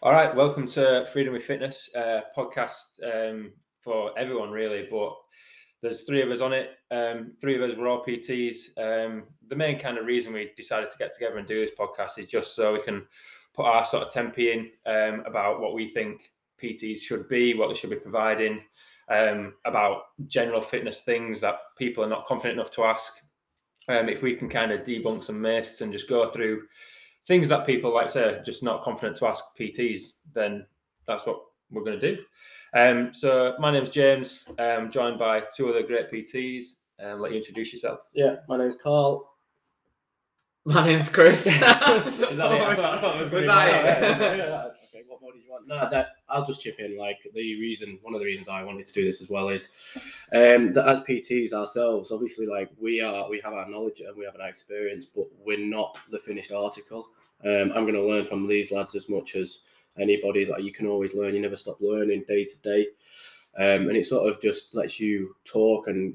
All right, welcome to Freedom with Fitness uh, podcast um, for everyone, really. But there's three of us on it. Um, three of us were all PTs. Um, the main kind of reason we decided to get together and do this podcast is just so we can put our sort of 10p in um, about what we think PTs should be, what they should be providing, um, about general fitness things that people are not confident enough to ask. Um, if we can kind of debunk some myths and just go through things that people like to just not confident to ask PTs, then that's what we're going to do. Um, so my name's James. I'm joined by two other great PTs. Um, let you introduce yourself. Yeah, my name's Carl. My name's Chris. Is that it? I thought, I thought it was, Was that it? what more did you want? No, that I'll just chip in. Like the reason, one of the reasons I wanted to do this as well is um, that as PTs ourselves, obviously, like we are, we have our knowledge and we have our experience, but we're not the finished article. Um, I'm going to learn from these lads as much as anybody. That you can always learn. You never stop learning day to day, um, and it sort of just lets you talk and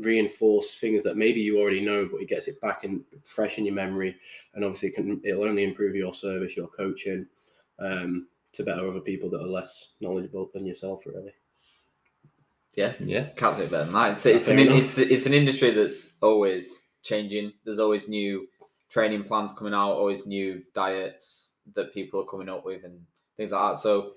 reinforce things that maybe you already know, but it gets it back in fresh in your memory, and obviously it can it'll only improve your service, your coaching, um, to better other people that are less knowledgeable than yourself, really. yeah, Yeah. can't say it better than that. It's, it's, an, enough. it's, it's an industry that's always changing. There's always new training plans coming out, always new diets that people are coming up with and things like that. So,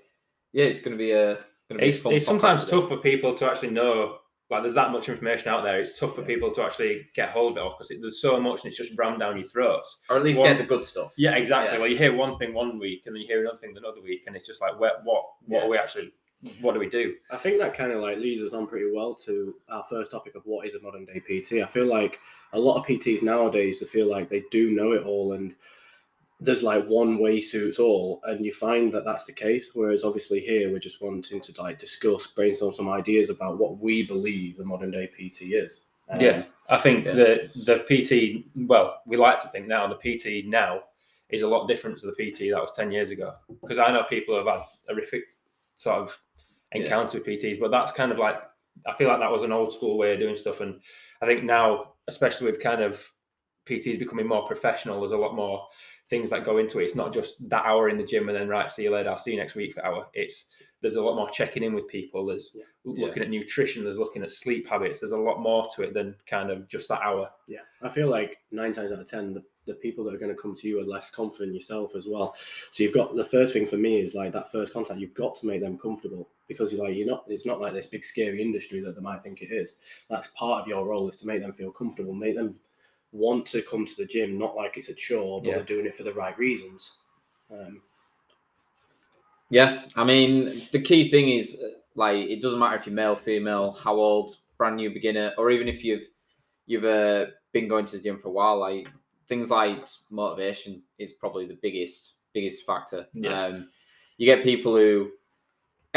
yeah, it's going to be a. Gonna be a It's, fun it's sometimes today. tough for people to actually know. Like, there's that much information out there. It's tough for people to actually get hold of it because there's so much and it's just rammed down your throats. or at least one- get the good stuff. Yeah, exactly. Yeah. Well, you hear one thing one week and then you hear another thing another week, and it's just like, what, what, what Yeah. are we actually? What do we do? I think that kind of like leads us on pretty well to our first topic of what is a modern day PT. I feel like a lot of PTs nowadays they feel like they do know it all and there's like one way suits all, and you find that that's the case. Whereas obviously here we're just wanting to like discuss, brainstorm some ideas about what we believe the modern day PT is. Um, Yeah. I think Yeah. the the PT. Well, we like to think now the PT now is a lot different to the PT that was ten years ago. Because I know people have had horrific sort of Yeah. encounter with PTs, but that's kind of like I feel like that was an old school way of doing stuff, and I think now, especially with kind of PTs becoming more professional, there's a lot more things that go into it. It's not just that hour in the gym and then right, see you later. I'll see you next week for hour. It's there's a lot more checking in with people. There's Yeah. looking at nutrition. There's looking at sleep habits. There's a lot more to it than kind of just that hour. Yeah, I feel like nine times out of ten, the, the people that are going to come to you are less confident yourself as well. So you've got the first thing for me is like that first contact. You've got to make them comfortable because you're like you're not. It's not like this big scary industry that they might think it is. That's part of your role is to make them feel comfortable, make them want to come to the gym, not like it's a chore, but Yeah. they're doing it for the right reasons. Um, Yeah, I mean, the key thing is uh, like it doesn't matter if you're male, female, how old, brand new beginner, or even if you've you've uh, been going to the gym for a while. Like things like motivation is probably the biggest biggest factor. Yeah. Um, you get people who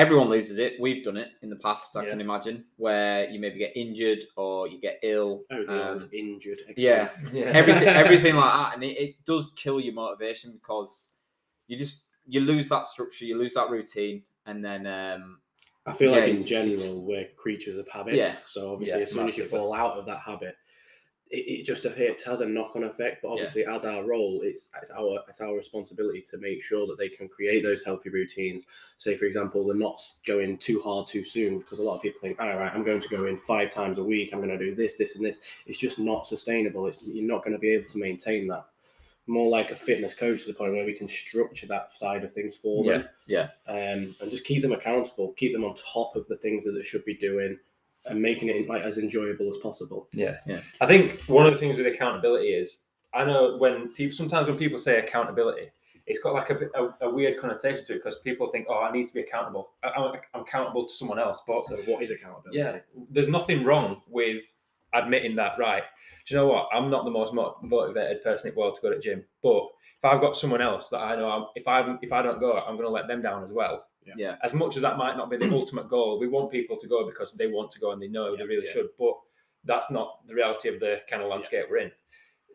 everyone loses it. We've done it in the past. I Yeah. can imagine where you maybe get injured or you get ill. oh, the Um, old injured. yeah. excuse. everything everything like that and it, it does kill your motivation because you just you lose that structure you lose that routine and then um I feel Yeah, like in it's- it's- general we're creatures of habits. Yeah. So obviously, Yeah, as soon as you fall out of that habit, it, it just it has a knock on effect. But Yeah. obviously, as our role, it's it's our it's our responsibility to make sure that they can create those healthy routines. Say, for example, they're not going too hard too soon because a lot of people think, all right, I'm going to go in five times a week. I'm going to do this, this, and this. It's just not sustainable. It's you're not going to be able to maintain that. More like a fitness coach to the point where we can structure that side of things for them Yeah. um, and just keep them accountable, keep them on top of the things that they should be doing, and making it like as enjoyable as possible. Yeah. Yeah. I think one of the things with accountability is I know when people sometimes when people say accountability, it's got like a, a, a weird connotation to it because people think, oh, I need to be accountable. I, I'm, I'm accountable to someone else. But So, what is accountability? yeah, there's nothing wrong with admitting that, right? Do you know what? I'm not the most motivated person in the world to go to the gym, but if I've got someone else that I know, I'm, if I if I don't go, I'm going to let them down as well. Yeah As much as that might not be the ultimate goal, we want people to go because they want to go and they know they really yeah. should. But that's not the reality of the kind of landscape we're in.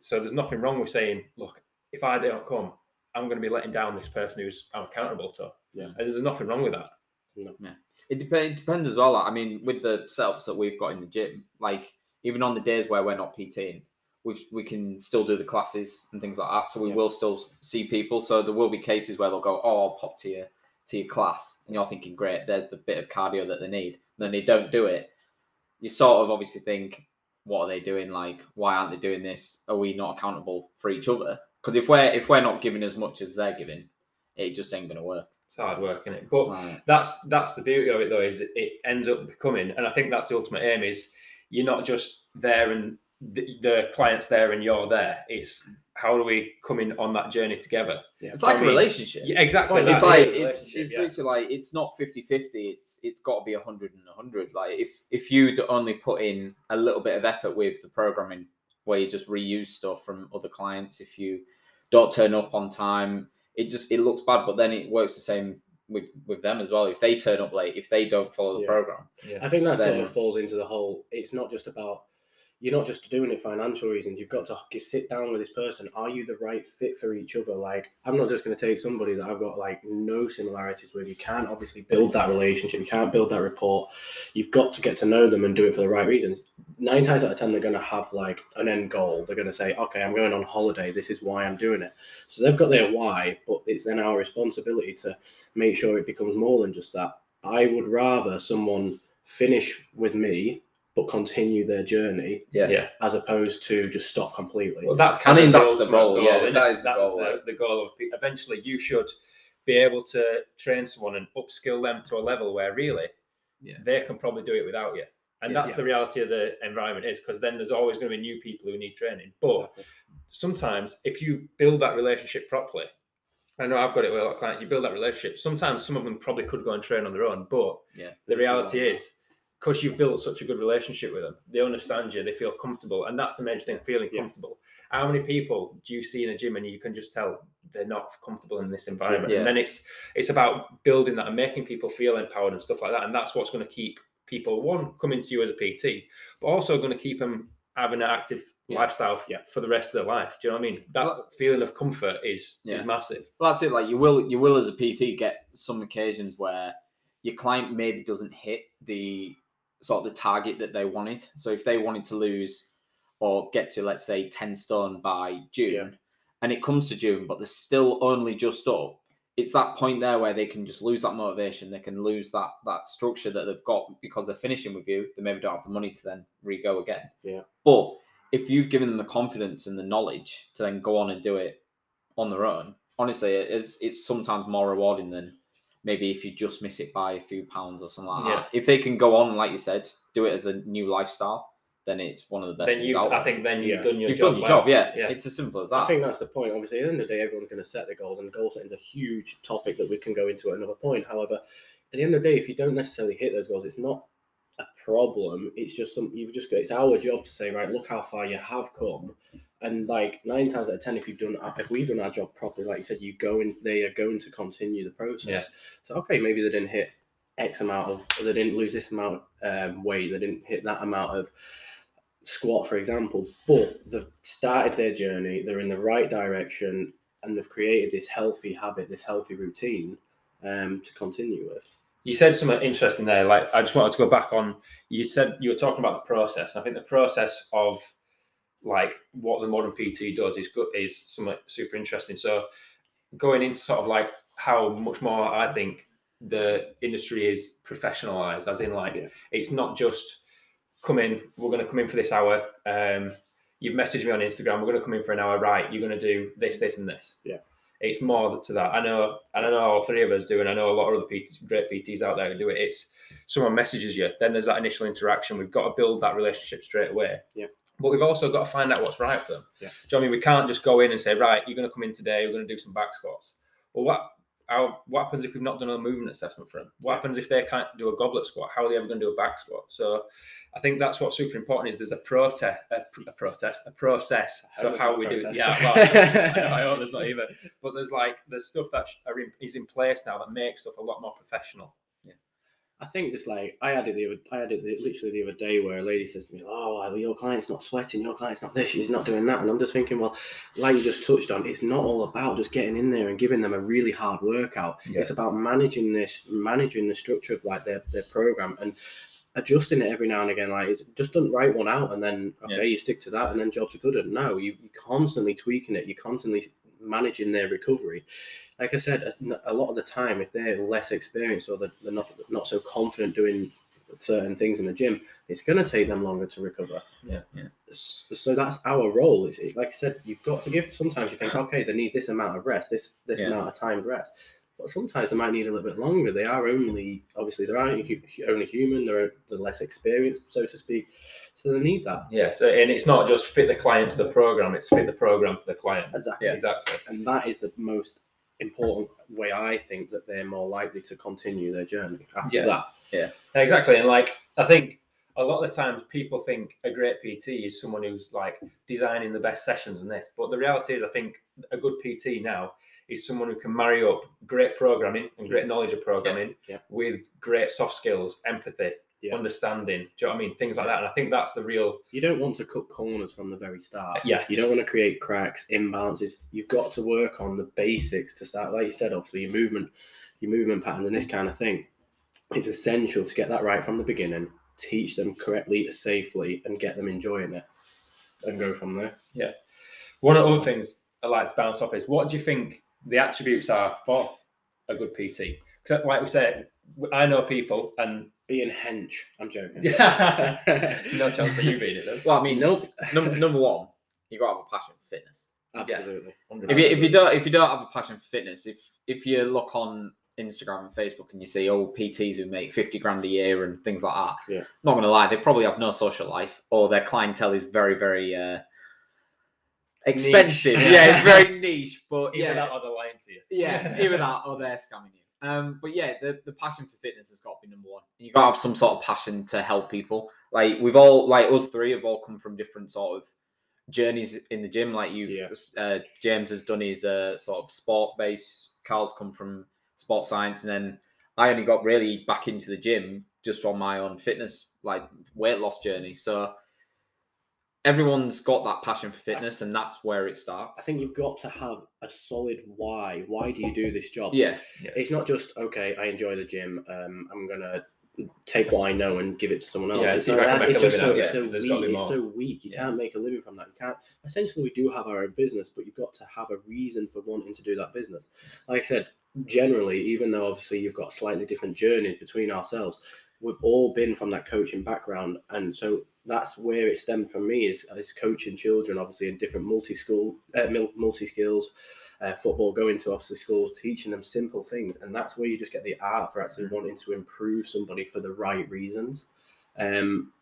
So there's nothing wrong with saying, look, if I don't come, I'm going to be letting down this person who's I'm accountable to. Yeah. And there's nothing wrong with that. Yeah. it, dep- it depends as well like, i mean with the setups that we've got in the gym like even on the days where we're not pting we we can still do the classes and things like that. So we Yeah. will still see people. So there will be cases where they'll go, "Oh, I'll pop to your to your class," and you're thinking, "Great, there's the bit of cardio that they need." And then they don't do it. You sort of obviously think, "What are they doing? Like, why aren't they doing this? Are we not accountable for each other?" Because if we're if we're not giving as much as they're giving, it just ain't gonna work. It's hard work, is it? But Right. that's that's the beauty of it though is it ends up becoming and i think that's the ultimate aim is you're not just there and the, the client's there and you're there it's how do we come in on that journey together Yeah. It's like I a mean, relationship. yeah exactly it's that. like a it's it's yeah. literally like it's not 50-50 it's it's got to be 100 and 100 like if if you'd only put in a little bit of effort with the programming where you just reuse stuff from other clients if you don't turn up on time it just it looks bad but then it works the same with with them as well if they turn up late if they don't follow the Yeah. program I think that sort of falls into the whole. It's not just about you're not just doing it for financial reasons. You've got to sit down with this person. Are you the right fit for each other? Like, I'm not just going to take somebody that I've got like no similarities with. You can't obviously build that relationship. You can't build that rapport. You've got to get to know them and do it for the right reasons. Nine times out of ten, they're going to have like an end goal. They're going to say, "Okay, I'm going on holiday. This is why I'm doing it." So they've got their why, but it's then our responsibility to make sure it becomes more than just that. I would rather someone finish with me but continue their journey yeah yeah as opposed to just stop completely. well that's kind I mean, of that's the ultimate goal, yeah, isn't that it? is the That's goal, the, like- the goal of eventually you should be able to train someone and upskill them to a level where really Yeah. they can probably do it without you and Yeah. that's Yeah. the reality of the environment is because then there's always going to be new people who need training but Exactly. sometimes if you build that relationship properly, I know I've got it with a lot of clients, you build that relationship. Sometimes some of them probably could go and train on their own, but Yeah. the This is reality is because you've built such a good relationship with them, they understand you, they feel comfortable, and that's the major thing, feeling Yeah. comfortable. How many people do you see in a gym and you can just tell they're not comfortable in this environment? Yeah. And then it's it's about building that and making people feel empowered and stuff like that. And that's what's going to keep people one coming to you as a PT, but also going to keep them having an active Yeah. lifestyle Yeah. for the rest of their life. Do you know what I mean? That Well- feeling of comfort is Yeah. is massive. Well, that's it. Like you will, you will as a PT get some occasions where your client maybe doesn't hit the sort of the target that they wanted. So if they wanted to lose or get to let's say ten stone by June, Yeah. and it comes to June, but they're still only just up. It's that point there where they can just lose that motivation. They can lose that that structure that they've got because they're finishing with you. They maybe don't have the money to then re-go again. Yeah. But if you've given them the confidence and the knowledge to then go on and do it on their own, honestly, it is it's sometimes more rewarding than maybe if you just miss it by a few pounds or something like Yeah. that. If they can go on, like you said, do it as a new lifestyle, then it's one of the best. Then things you, I think, then you've Yeah. done your job. you've job. done your well. job. Yeah. yeah. it's as simple as that. I think that's the point. Obviously, at the end of the day, everyone's going to set their goals, and goal setting is a huge topic that we can go into at another point. However, at the end of the day, if you don't necessarily hit those goals, it's not a problem. It's just something you've just got. It's our job to say, right, look how far you have come, and like nine times out of ten, if you've done, if we've done our job properly, like you said, you go in, they are going to continue the process. Yeah. So okay, maybe they didn't hit X amount of, they didn't lose this amount um, weight, they didn't hit that amount of squat, for example, but they've started their journey, they're in the right direction, and they've created this healthy habit, this healthy routine um, to continue with. You said something interesting there. Like, I just wanted to go back on. You said you were talking about the process. I think the process of like what the modern PT does is good. Is something super interesting. So, going into sort of like how much more I think the industry is professionalized, as in like Yeah. it's not just come in. We're going to come in for this hour. Um, you've messaged me on Instagram. We're going to come in for an hour. Right? You're going to do this, this, and this. Yeah. It's more to that. I know, and I know all three of us do, and I know a lot of other PTs, great PTs out there who do it. It's someone messages you, then there's that initial interaction. We've got to build that relationship straight away. Yeah. But we've also got to find out what's right for them. Yeah. Do you know what I mean? We can't just go in and say, right, you're going to come in today. We're going to do some back squats. Well, what how, what happens if we've not done a movement assessment for them? What happens if they can't do a goblet squat? How are they ever going to do a back squat? So I think that's what's super important is there's a protest, a, pr- a protest, a process I to how we not do. protest. Yeah, well, I hope there's not either. But there's like there's stuff that are in, is in place now that makes stuff a lot more professional. I think just like I had it the other, I had it the, literally the other day where a lady says to me, "Oh, well, your client's not sweating, your client's not this, she's not doing that," and I'm just thinking, well, like you just touched on, it's not all about just getting in there and giving them a really hard workout. Yeah. It's about managing this, managing the structure of like their their program and adjusting it every now and again. Like, it's just don't write one out and then okay, Yeah. you stick to that, and then jobs are good. And no, you you constantly tweaking it. You're constantly managing their recovery. Like I said, a, a lot of the time, if they're less experienced or they're, they're not not so confident doing certain things in the gym, it's going to take them longer to recover. Yeah. Yeah. So that's our role. It's, it, like I said, you've got to give. Sometimes you think, okay, they need this amount of rest, this this Yeah. amount of timed rest. But sometimes they might need a little bit longer. They are only obviously they're only, only human. They're, they're less experienced, so to speak. So they need that Yeah. So and it's not just fit the client to the program; it's fit the program to the client. exactly. Yeah. Exactly. And that is the most important way I think that they're more likely to continue their journey after Yeah. that. Yeah, exactly. And like I think a lot of the times people think a great PT is someone who's like designing the best sessions and this. But the reality is I think a good PT now is someone who can marry up great programming and great knowledge of programming Yeah. with great soft skills, empathy, Yeah. understanding. Do you know what I mean? Things like that. And I think that's the real You don't want to cut corners from the very start. yeah. You don't want to create cracks, imbalances. You've got to work on the basics to start. Like you said, obviously your movement, your movement pattern, and this mm. kind of thing. It's essential to get that right from the beginning. Teach them correctly, safely, and get them enjoying it, and go from there. Yeah. One of the other things I like to bounce off is what do you think the attributes are for a good PT? Because like we said, I know people and Being hench, I'm joking. no chance for you being it though. Well, I mean, Nope. number number one, you got to have a passion for fitness. Absolutely. If you if you don't if you don't have a passion for fitness, if if you look on Instagram and Facebook and you see old PTs who make fifty grand a year and things like that, Yeah. not gonna lie, they probably have no social life or their clientele is very very uh, expensive. Niche. Yeah, it's very niche. But Either yeah, that or they're lying to you. yeah, either that or they're scamming you. Um, but yeah, the, the passion for fitness has got to be number one. You got to have some sort of passion to help people. Like we've all, like us three, have all come from different sort of journeys in the gym. Like you, Yeah. uh, James has done his uh, sort of sport base. Carl's come from sports science, and then I only got really back into the gym just on my own fitness, like weight loss journey. So everyone's got that passion for fitness, and that's where it starts. I think you've got to have a solid why. Why do you do this job? Yeah, It's not just okay. I enjoy the gym. Um, I'm gonna take what I know and give it to someone else. Yeah, it's see if not I can that. It's just so, out it's of it. so weak. It's so weak. You Yeah. can't make a living from that. You can't. Essentially, we do have our own business, but you've got to have a reason for wanting to do that business. Like I said, generally, even though obviously you've got slightly different journeys between ourselves, we've all been from that coaching background, and so that's where it stemmed from me is, is coaching children, obviously in different multi school, uh, multi skills uh, football, going to obviously schools, teaching them simple things, and that's where you just get the art for actually wanting to improve somebody for the right reasons. Um,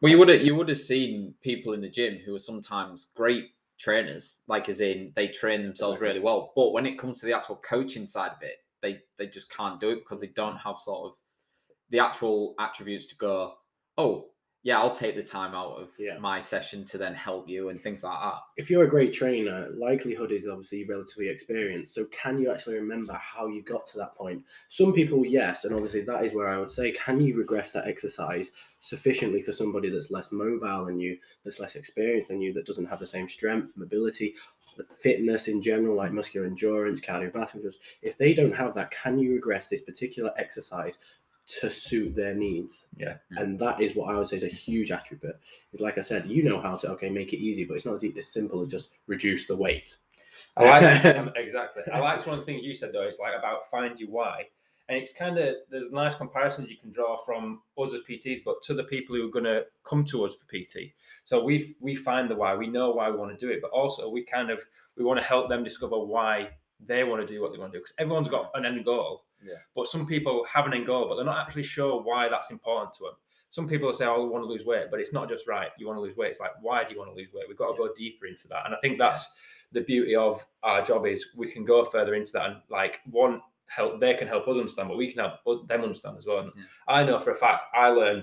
Well, you would have you would have seen people in the gym who are sometimes great trainers, like as in they train themselves really well. But when it comes to the actual coaching side of it, they they just can't do it because they don't have sort of the actual attributes to go. Oh, yeah, I'll take the time out of Yeah. my session to then help you and things like that. if you're a great trainer, likelihood is obviously relatively experienced. So, can you actually remember how you got to that point? Some people, yes, and obviously that is where I would say, can you regress that exercise sufficiently for somebody that's less mobile than you, that's less experienced than you, that doesn't have the same strength, mobility, fitness in general, like muscular endurance, cardiovascular? If they don't have that, can you regress this particular exercise to suit their needs? Yeah. And that is what I would say is a huge attribute. Is like I said, you know how to okay make it easy, but it's not as, as simple as just reduce the weight. I like um, exactly. I liked one of the things you said though. It's like about find your why, and it's kind of there's nice comparisons you can draw from us as PTs, but to the people who are going to come to us for PT. So we we find the why. We know why we want to do it, but also we kind of we want to help them discover why they want to do what they want to do because everyone's got an end goal. Yeah. But some people have an end goal, but they're not actually sure why that's important to them. Some people say, "Oh, I want to lose weight," but it's not just right. You want to lose weight. It's like, why do you want to lose weight? We've got to go deeper into that, and I think that's the beauty of our job is we can go further into that and like one help they can help us understand, but we can help them understand as well. And Yeah. I know for a fact I learn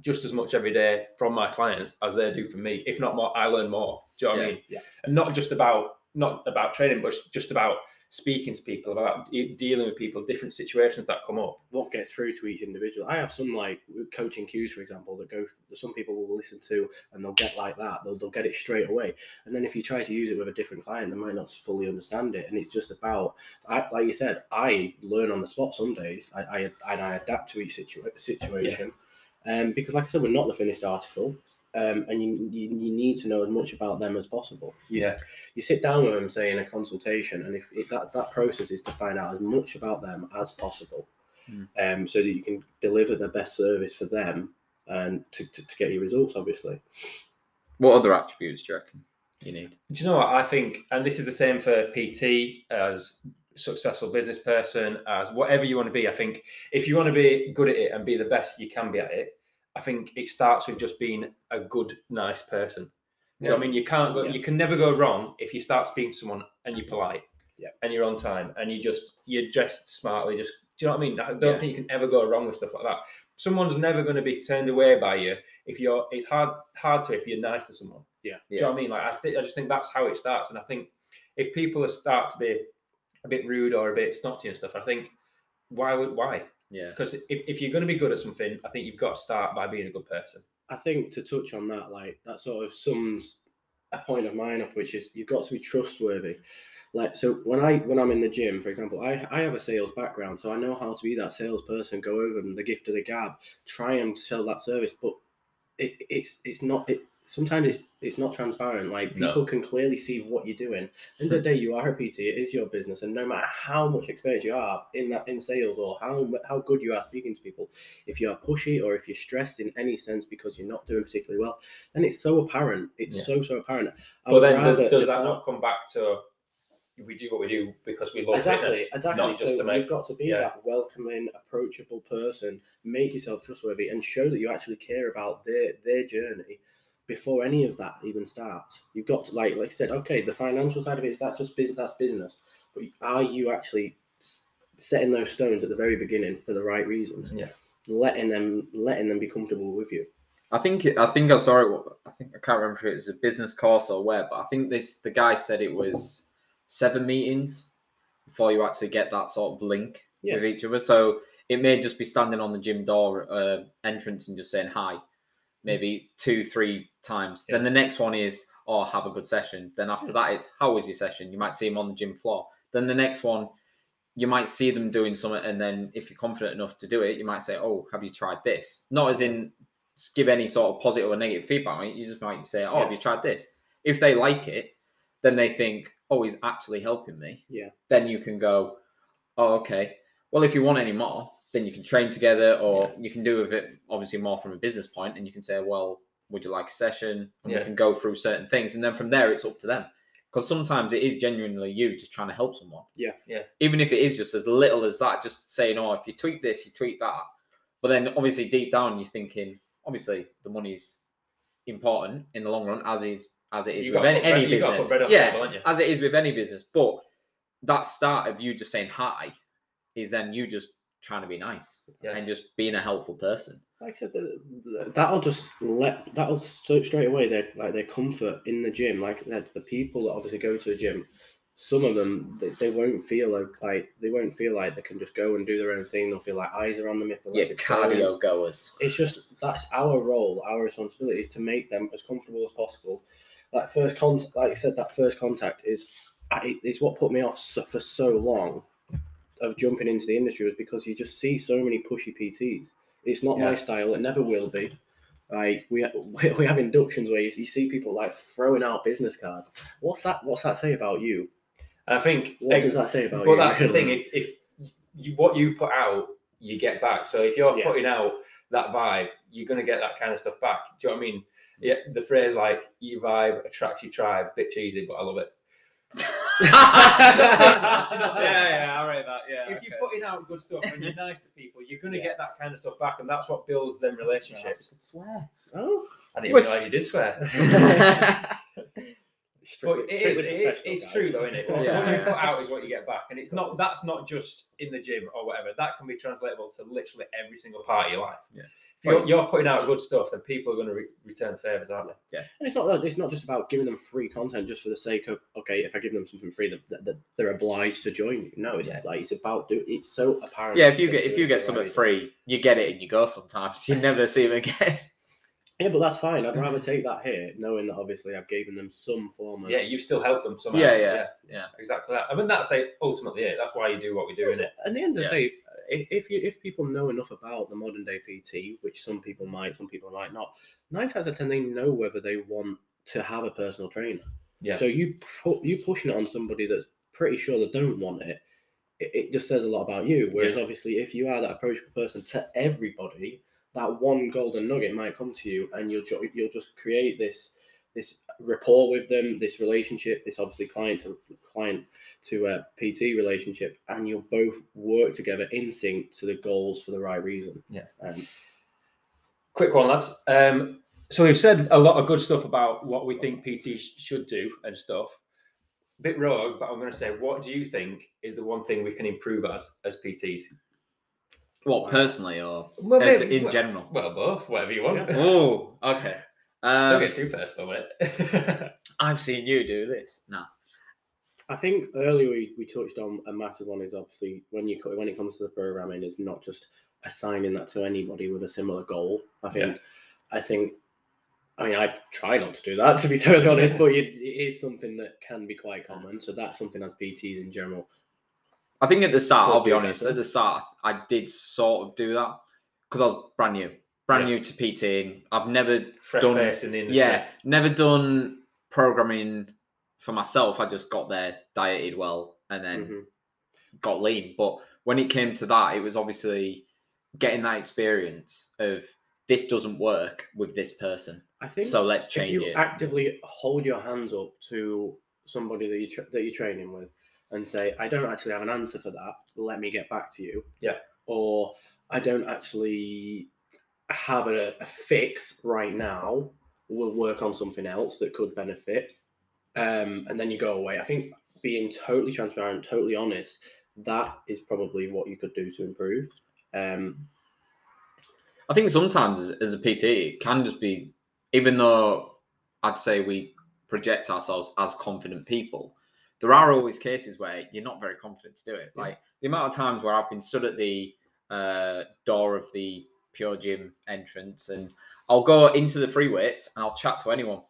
just as much every day from my clients as they do from me. If not more, I learn more. Do you know what I mean? yeah. And not just about not about training, but just about speaking to people, about de- dealing with people, different situations that come up. What gets through to each individual? I have some like coaching cues, for example, that go. Some people will listen to and they'll get like that. They'll they'll get it straight away. And then if you try to use it with a different client, they might not fully understand it. And it's just about, I, like you said, I learn on the spot some days. I I, and I adapt to each situa- situation. Um, because, like I said, we're not the finished article, um, and you, you you need to know as much about them as possible. You, Yeah. you sit down with them, say in a consultation, and if it, that that process is to find out as much about them as possible, Mm. um, so that you can deliver the best service for them and to, to, to get your results, obviously. What other attributes do you reckon you need? Do you know what I think? And this is the same for PT as successful business person, as whatever you want to be. I think if you want to be good at it and be the best you can be at it, I think it starts with just being a good, nice person. You know I mean? You can't go, Yeah. you can never go wrong if you start speaking to someone and you're polite. Yeah. And you're on time and you just you're dressed smartly. Just do you know what I mean? I don't Yeah. think you can ever go wrong with stuff like that. Someone's never going to be turned away by you if you're. It's hard hard to if you're nice to someone. Yeah. Do you know what I mean? Like I think I just think that's how it starts. And I think if people start to be a bit rude or a bit snotty and stuff, I think why would why? Yeah. Because if, if you're going to be good at something, I think you've got to start by being a good person. I think to touch on that, like that sort of sums a point of mine up, which is you've got to be trustworthy. Like so, when I when I'm in the gym, for example, I I have a sales background, so I know how to be that salesperson, go over them, the gift of the gab, try and sell that service. But it, it's it's not it. Sometimes it's it's not transparent. Like No. people can clearly see what you're doing. End of the hmm. day, you are a PT. It is your business, and no matter how much experience you have in that in sales or how how good you are speaking to people, if you are pushy or if you're stressed in any sense because you're not doing particularly well, then it's so apparent. It's Yeah. so so apparent. I But then does, does that not come back to we do what we do because we love it? exactly fitness, exactly? so to make you've got to be yeah. that welcoming, approachable person. Make yourself trustworthy and show that you actually care about their their journey. Before any of that even starts, you've got to like like I said. Okay, the financial side of it is that's just business. That's business. But are you actually setting those stones at the very beginning for the right reasons? Yeah. letting them letting them be comfortable with you. I think I think I saw it. I think I can't remember if it was a business course or where, but I think this the guy said it was seven meetings before you actually get that sort of link Yeah. with each other. So it may just be standing on the gym door uh, entrance and just saying hi, maybe two, three times. Then the next one is, oh, have a good session. Then after hmm. that, it's how was your session? You might see them on the gym floor. Then the next one, you might see them doing something, and then if you're confident enough to do it, you might say, oh, have you tried this? Not as in give any sort of positive or negative feedback. right? You just might say, oh, Yeah. have you tried this? If they like it, then they think, oh, he's actually helping me. Yeah. Then you can go, oh, okay. Well, if you want any more, then you can train together, or you can do with it obviously more from a business point, and you can say, well, would you like a session? And Yeah. we can go through certain things, and then from there, it's up to them. Because sometimes it is genuinely you just trying to help someone. Yeah. Yeah. Even if it is just as little as that, just saying, oh, if you tweak this, you tweak that. But then obviously deep down, you're thinking, obviously the money's important in the long run, as is as it is You with gotta any, bread- any you gotta put business. bread on the Yeah, table, as it is with any business. But that start of you just saying hi is then you just trying to be nice Yeah. and just being a helpful person. like I said, the, the- that'll just let that'll st- straight away their like their comfort in the gym. Like the, the people that obviously go to a gym, some of them they, they won't feel like, like they won't feel like they can just go and do their own thing. They'll feel like eyes are on them if they're Yeah, less experienced. cardio goers. It's just that's our role, our responsibility is to make them as comfortable as possible. That first contact, like I said, that first contact is I- is what put me off so, for so long of jumping into the industry was because you just see so many pushy PTs. It's not my style. It never will be. Like we we have inductions where you, you see people like throwing out business cards. What's that? What's that say about you? And I think What ex- does that say about but you? that's the thing. If, if you, what you put out, you get back. So if you're Yeah. putting out that vibe, you're going to get that kind of stuff back. Do you know what I mean? Yeah, the phrase like "you vibe attracts your tribe," bit cheesy, but I love it. yeah, yeah, I read that. Yeah. if you're putting out good stuff and you're nice to people, you're going to Yeah. get that kind of stuff back, and that's what builds them relationships. could swear. oh, I didn't Was- realize you did swear. strictly, But it is, it, it's guys. true though, isn't it? What Yeah, you put out is what you get back, and it's not. That's not just in the gym or whatever. That can be translatable to literally every single part of your life. Yeah. If you're, you're putting out good stuff, then people are going to re- return favors, aren't they? Yeah. And it's not it's not just about giving them free content just for the sake of okay, if I give them something free, that, that they're obliged to join you. No, it's Yeah. like it's about do. It's so apparent. Yeah, if you get if you get something right free, you get it and you go. Sometimes you never see them again. reason. Yeah, but that's fine. I'd mm. rather take that here, knowing that obviously I've given them some form of. Yeah, You've still helped them somehow. Yeah, yeah, yeah. exactly that. I mean, that's like ultimately it. That's why you do what we do, isn't it? At the end of Yeah. the day, if, if you if people know enough about the modern day PT, which some people might, some people might not, nine times out of ten they know whether they want to have a personal trainer. Yeah. So you pu- you pushing it on somebody that's pretty sure they don't want it, it, it just says a lot about you. Whereas obviously, if you are that approachable person to everybody, that one golden nugget might come to you, and you'll ju- you'll just create this this rapport with them, this relationship, this obviously client to client to uh, PT relationship, and you'll both work together in sync to the goals for the right reason. Yeah. Um, Quick one, lads. Um, so we've said a lot of good stuff about what we think PT sh- should do and stuff. Bit rogue, but I'm going to say, what do you think is the one thing we can improve as as PTs? What personally or Well, maybe- in well- general? Well, both, whatever you want. Yeah. Oh, okay. Don't Um, get too personal with it. I've seen you do this. No. I think earlier we, we touched on a massive one is obviously when you when it comes to the programming is not just assigning that to anybody with a similar goal. I think I think I mean I try not to do that to be totally honest, but it, it is something that can be quite common. So that's something as PTs in general. I think at the start, I'll be honest, at the start, I did sort of do that because I was brand new, brand Yeah. new to PTing. I've never Fresh done- in the industry. Yeah, never done programming for myself. I just got there, dieted well, and then Mhm. got lean. But when it came to that, it was obviously getting that experience of this doesn't work with this person. I think So let's change if you it. actively hold your hands up to somebody that you tra- that you're training with and say, "I don't actually have an answer for that. Let me get back to you." Yeah. Or I don't actually have a, a fix right now. We'll work on something else that could benefit, um, and then you go away. I think being totally transparent, totally honest, that is probably what you could do to improve. Um, I think sometimes as, as a PT, it can just be, even though I'd say we project ourselves as confident people, there are always cases where you're not very confident to do it. Yeah. Like the amount of times where I've been stood at the uh, door of the Pure Gym entrance and I'll go into the free weights and I'll chat to anyone.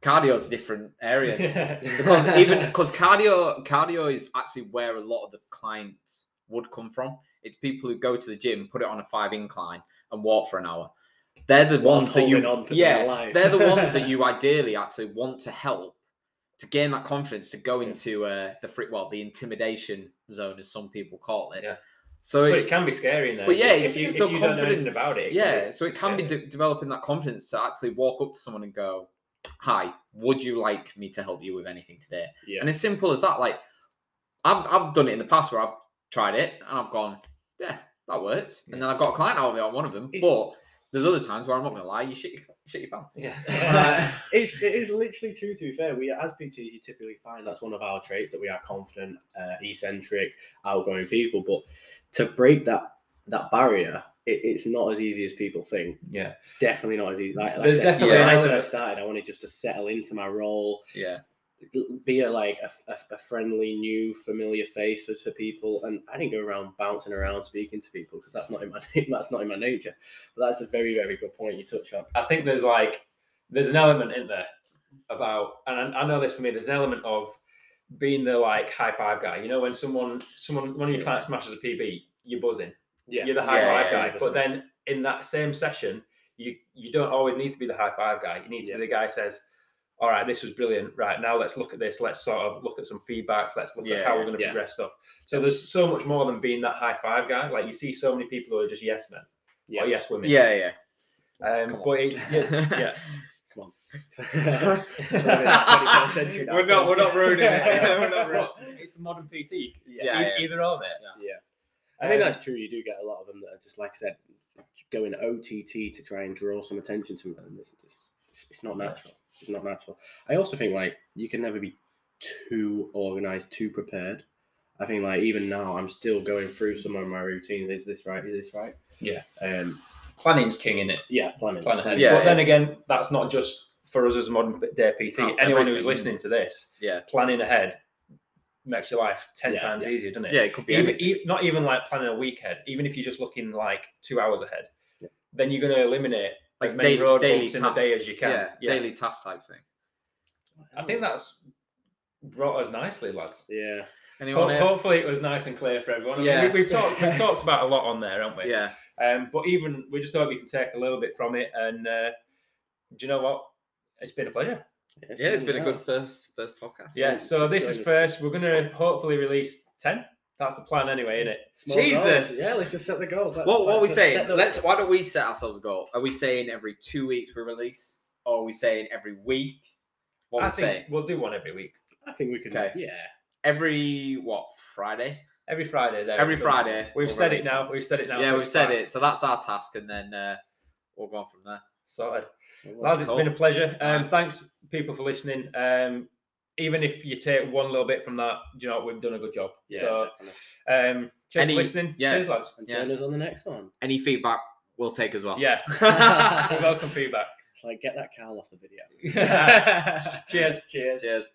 Cardio's a different area because even because cardio cardio is actually where a lot of the clients would come from. It's people who go to the gym, put it on a five incline, and walk for an hour. They're the Whilst ones that you, on yeah, they're the ones that you ideally actually want to help to gain that confidence to go Yeah. into uh, the free, well, the intimidation zone, as some people call it. Yeah. So it can be scary in there. but yeah, if it's, you, it's if so you don't know anything about it. it yeah, be so it can be de- developing that confidence to actually walk up to someone and go, "Hi, would you like me to help you with anything today?" yeah. And it's simple as that. Like, I've I've done it in the past where I've tried it and I've gone, "Yeah, that worked," and then I've got a client out of it on one of them. It's- but there's other times where I'm not going to lie, you shit your, shit your pants. Yeah. it's it is literally true. To be fair, we as PTs, you typically find that's one of our traits that we are confident, uh, eccentric, outgoing people. But to break that that barrier, it, it's not as easy as people think. yeah. Definitely not as easy. Like, like There's I said, definitely when I first started, I wanted just to settle into my role, yeah. Be a like a, a, a friendly, new, familiar face for, for people, and I didn't go around bouncing around speaking to people because that's not in my that's not in my nature. But that's a very very good point you touch on. I think there's like there's an element in there about, and I, I know this for me. There's an element of being the like high five guy. You know, when someone someone one of your clients smashes a PB, you're buzzing. Yeah, You're the high Yeah, five yeah, guy. But then in that same session, you you don't always need to be the high five guy. You need to be the guy who says, "All right, this was brilliant. Right now, let's look at this. Let's sort of look at some feedback. Let's look Yeah, at how we're going to yeah. progress stuff." So there's so much more than being that high five guy. Like you see so many people who are just yes men yeah, or yes women. Yeah, yeah. Um, Come on. but it, yeah, yeah. Come on. That's 21st century now. We're not- we're not ruining it. We're not ruining But it's the modern PT. Yeah, E- yeah. Either or, mate. Yeah. I think Um, that's true. You do get a lot of them that are just, like I said, going OTT to try and draw some attention to them. It's, it's, it's not natural. It's not natural. I also think, like, you can never be too organized, too prepared. I think, like, even now, I'm still going through some of my routines. Is this right? Is this right? Yeah. Um, planning's king in it. yeah, planning. Plan ahead. Yeah, but yeah. then again, that's not just for us as modern day PT. That's Anyone who's listening to this, yeah. planning ahead makes your life ten Yeah, times yeah. easier, doesn't it? Yeah, it could be Even, e- not even like planning a week ahead. Even if you're just looking like two hours ahead, Yeah. then you're going to eliminate as like many daily, road daily bumps tasks. in the day as you can. Yeah, Yeah. daily task type thing. I think that's brought us nicely, lads. Yeah. Anyone? Ho- hopefully, it was nice and clear for everyone. I mean, Yeah. we, we've talked we've talked about a lot on there, haven't we? Yeah. Um, but even we just hope you can take a little bit from it. And uh, do you know what? It's been a pleasure. Yeah, it's been a good first first podcast. Yeah. So this is first. We're gonna hopefully release ten. That's the plan, anyway, isn't it? Small Jesus. goals. Yeah, let's just set the goals. Let's, What, what are let's we saying? Let's. Why don't we set ourselves a goal? Are we saying every two weeks we release, or are we saying every week? What I we think saying? we'll do one every week. I think we can. Okay. Yeah. Every what Friday? Every Friday. There. Every So Friday. We've we'll said it now. one. We've said it now. Yeah, so we've said fine. it. So that's our task, and then uh, we'll go on from there. Sorted. Well, Lads, it's Cool. been a pleasure. Um, thanks, people, for listening. Um, even if you take one little bit from that, you know? We've done a good job. Yeah. So, definitely. um, cheers Any- for listening. yeah. Cheers, lads. And yeah. us on the next one. Any feedback we'll take as well. Yeah. Welcome feedback. It's like get that Carl off the video. Cheers. Cheers. Cheers.